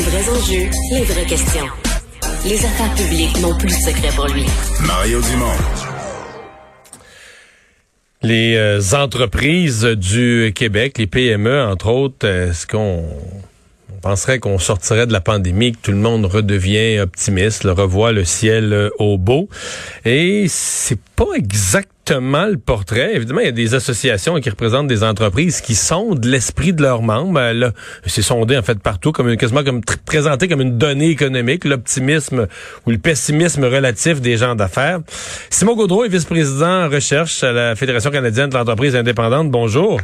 Les vrais enjeux, les vraies questions. Les affaires publiques n'ont plus de secret pour lui. Mario Dumont. Les euh, entreprises du Québec, les PME, entre autres, est-ce qu'on on penserait qu'on sortirait de la pandémie, que tout le monde redevient optimiste, le revoit le ciel euh, au beau. Et c'est pas exactement le portrait. Évidemment, il y a des associations qui représentent des entreprises qui sont de l'esprit de leurs membres. Euh, là, c'est sondé en fait partout, comme quasiment comme présenté comme une donnée économique, l'optimisme ou le pessimisme relatif des gens d'affaires. Simon Gaudreau est vice-président en recherche à la Fédération canadienne de l'entreprise indépendante. Bonjour.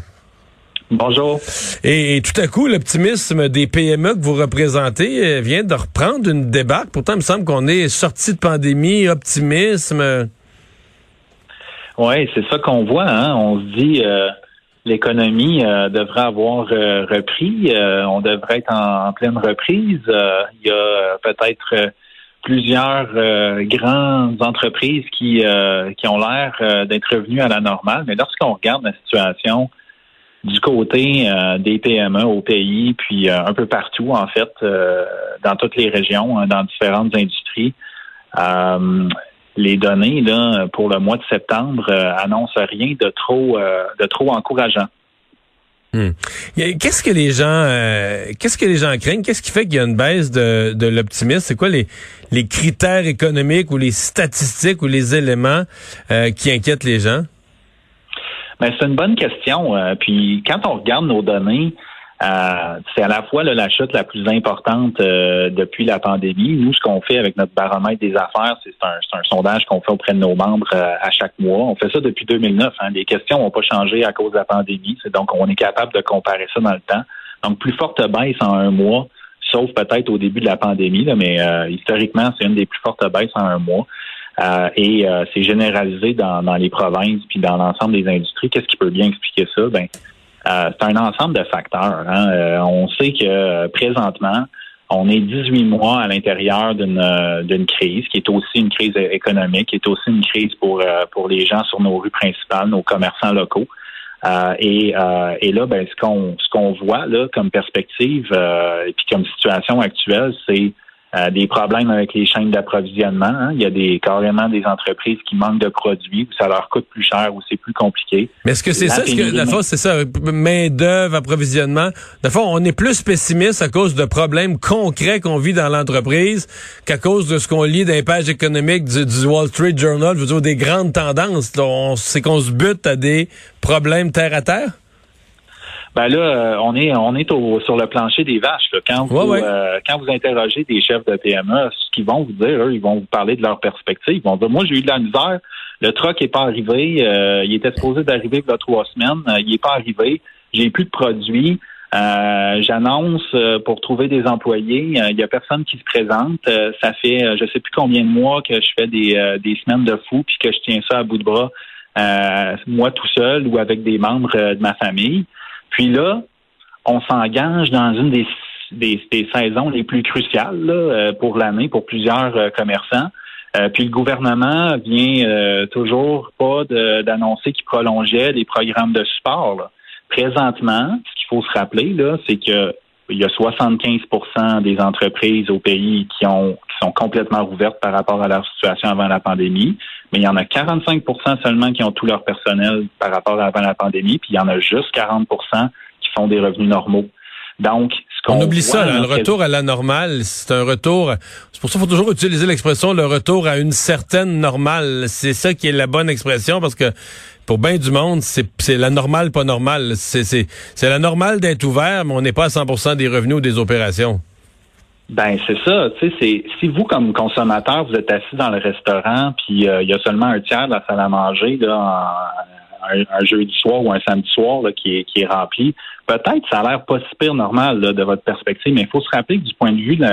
Bonjour. Et, tout à coup, l'optimisme des PME que vous représentez euh, vient de reprendre une débarque. Pourtant, il me semble qu'on est sorti de pandémie, optimisme. Oui, c'est ça qu'on voit. Hein? On se dit euh, l'économie euh, devrait avoir repris. on devrait être en, pleine reprise. Il y a peut-être plusieurs grandes entreprises qui, qui ont l'air d'être revenues à la normale. Mais lorsqu'on regarde la situation du côté euh, des PME au pays, puis euh, un peu partout, en fait, euh, dans toutes les régions, hein, dans différentes industries. Les données là, pour le mois de septembre annoncent rien de trop de trop encourageant. Hmm. Qu'est-ce que les gens qu'est-ce que les gens craignent? Qu'est-ce qui fait qu'il y a une baisse de, de l'optimisme? C'est quoi les, les critères économiques ou les statistiques ou les éléments qui inquiètent les gens? Mais c'est une bonne question. Euh, puis quand on regarde nos données, euh, c'est à la fois la chute la plus importante euh, depuis la pandémie. Nous, ce qu'on fait avec notre baromètre des affaires, c'est un, sondage qu'on fait auprès de nos membres à chaque mois. On fait ça depuis 2009. Hein. Les questions n'ont pas changé à cause de la pandémie. donc, on est capable de comparer ça dans le temps. Donc, plus forte baisse en un mois, sauf peut-être au début de la pandémie, mais historiquement, c'est une des plus fortes baisses en un mois. Euh, et euh, c'est généralisé dans, les provinces puis dans l'ensemble des industries. Qu'est-ce qui peut bien expliquer ça? Ben, euh, c'est un ensemble de facteurs. Hein. on sait que présentement, on est 18 mois à l'intérieur d'une crise qui est aussi une crise économique, qui est aussi une crise pour pour les gens sur nos rues principales, nos commerçants locaux. et, et là, ben, ce qu'on ce qu'on voit là comme perspective et puis comme situation actuelle, c'est euh, des problèmes avec les chaînes d'approvisionnement. Hein. Il y a des carrément des entreprises qui manquent de produits, où ça leur coûte plus cher, où c'est plus compliqué. Mais est-ce que c'est ça, que, la fois, c'est ça, main d'œuvre, approvisionnement? La fois, on est plus pessimiste à cause de problèmes concrets qu'on vit dans l'entreprise qu'à cause de ce qu'on lit dans les pages économiques du, Wall Street Journal, je veux dire, des grandes tendances. C'est qu'on se bute à des problèmes terre à terre? Ben là, euh, on est on est sur le plancher des vaches. Quand vous euh, quand vous interrogez des chefs de PME, ce qu'ils vont vous dire, eux, ils vont vous parler de leur perspective. Ils vont dire, moi j'ai eu de la misère, le truck est pas arrivé, euh, il était supposé d'arriver il y a trois semaines, il est pas arrivé, j'ai plus de produits. J'annonce pour trouver des employés. Il y a personne qui se présente. ça fait je sais plus combien de mois que je fais des, des semaines de fou puis que je tiens ça à bout de bras, moi tout seul ou avec des membres de ma famille. Puis là, on s'engage dans une des, des, saisons les plus cruciales euh, pour l'année pour plusieurs euh, commerçants. Euh, puis le gouvernement vient toujours pas d'annoncer qu'il prolongeait les programmes de support. Présentement, ce qu'il faut se rappeler, là, c'est que il y a 75% des entreprises au pays qui ont qui sont complètement ouvertes par rapport à leur situation avant la pandémie, mais il y en a 45% seulement qui ont tout leur personnel par rapport à avant la pandémie, puis il y en a juste 40% qui font des revenus normaux. Donc, on oublie ça, le retour à la normale, c'est un retour. C'est pour ça qu'il faut toujours utiliser l'expression le retour à une certaine normale. C'est ça qui est la bonne expression parce que pour bien du monde, c'est la normale, pas normale. C'est la normale d'être ouvert, mais on n'est pas à 100% des revenus ou des opérations. Ben c'est ça, tu sais, si vous comme consommateur vous êtes assis dans le restaurant puis euh, il y a seulement un tiers de la salle à manger là, un, jeudi soir ou un samedi soir là, qui, est, qui est rempli, peut-être ça a l'air pas si pire normal là, de votre perspective, mais il faut se rappeler que du point de vue de,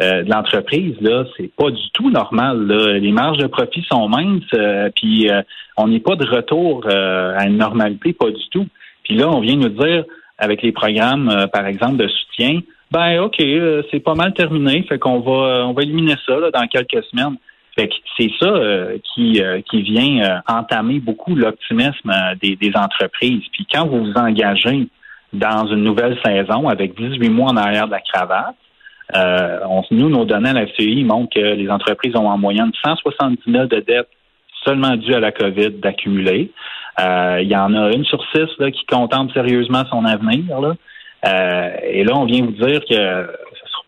euh, l'entreprise, là, c'est pas du tout normal. Là. Les marges de profit sont minces, euh, puis euh, on n'est pas de retour à une normalité, pas du tout. Puis là, on vient nous dire, avec les programmes, par exemple, de soutien, ben ok, c'est pas mal terminé, fait qu'on va on va éliminer ça là, dans quelques semaines. Fait que c'est ça qui, qui vient entamer beaucoup l'optimisme des, des entreprises. Puis quand vous vous engagez dans une nouvelle saison avec 18 mois en arrière de la cravate, on, nous, nos données à la FCI montrent que les entreprises ont en moyenne 170 000 de dettes seulement dues à la COVID d'accumuler. il y en a une sur six là, qui contemple sérieusement son avenir. Là. et là, on vient vous dire que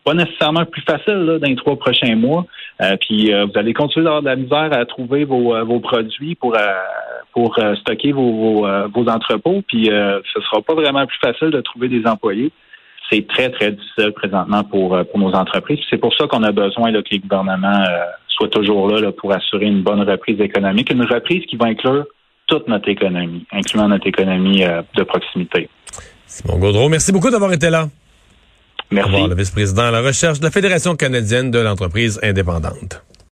pas nécessairement plus facile là, dans les trois prochains mois. Euh, puis euh, vous allez continuer d'avoir de la misère à trouver vos, euh, vos produits pour pour stocker vos, vos, entrepôts. Puis ce sera pas vraiment plus facile de trouver des employés. C'est très très difficile présentement pour pour nos entreprises. C'est pour ça qu'on a besoin là, que les gouvernements soient toujours là, là pour assurer une bonne reprise économique, une reprise qui va inclure toute notre économie, incluant notre économie de proximité. Simon Gaudreau, merci beaucoup d'avoir été là. Merci. le vice-président à la recherche de la Fédération canadienne de l'entreprise indépendante.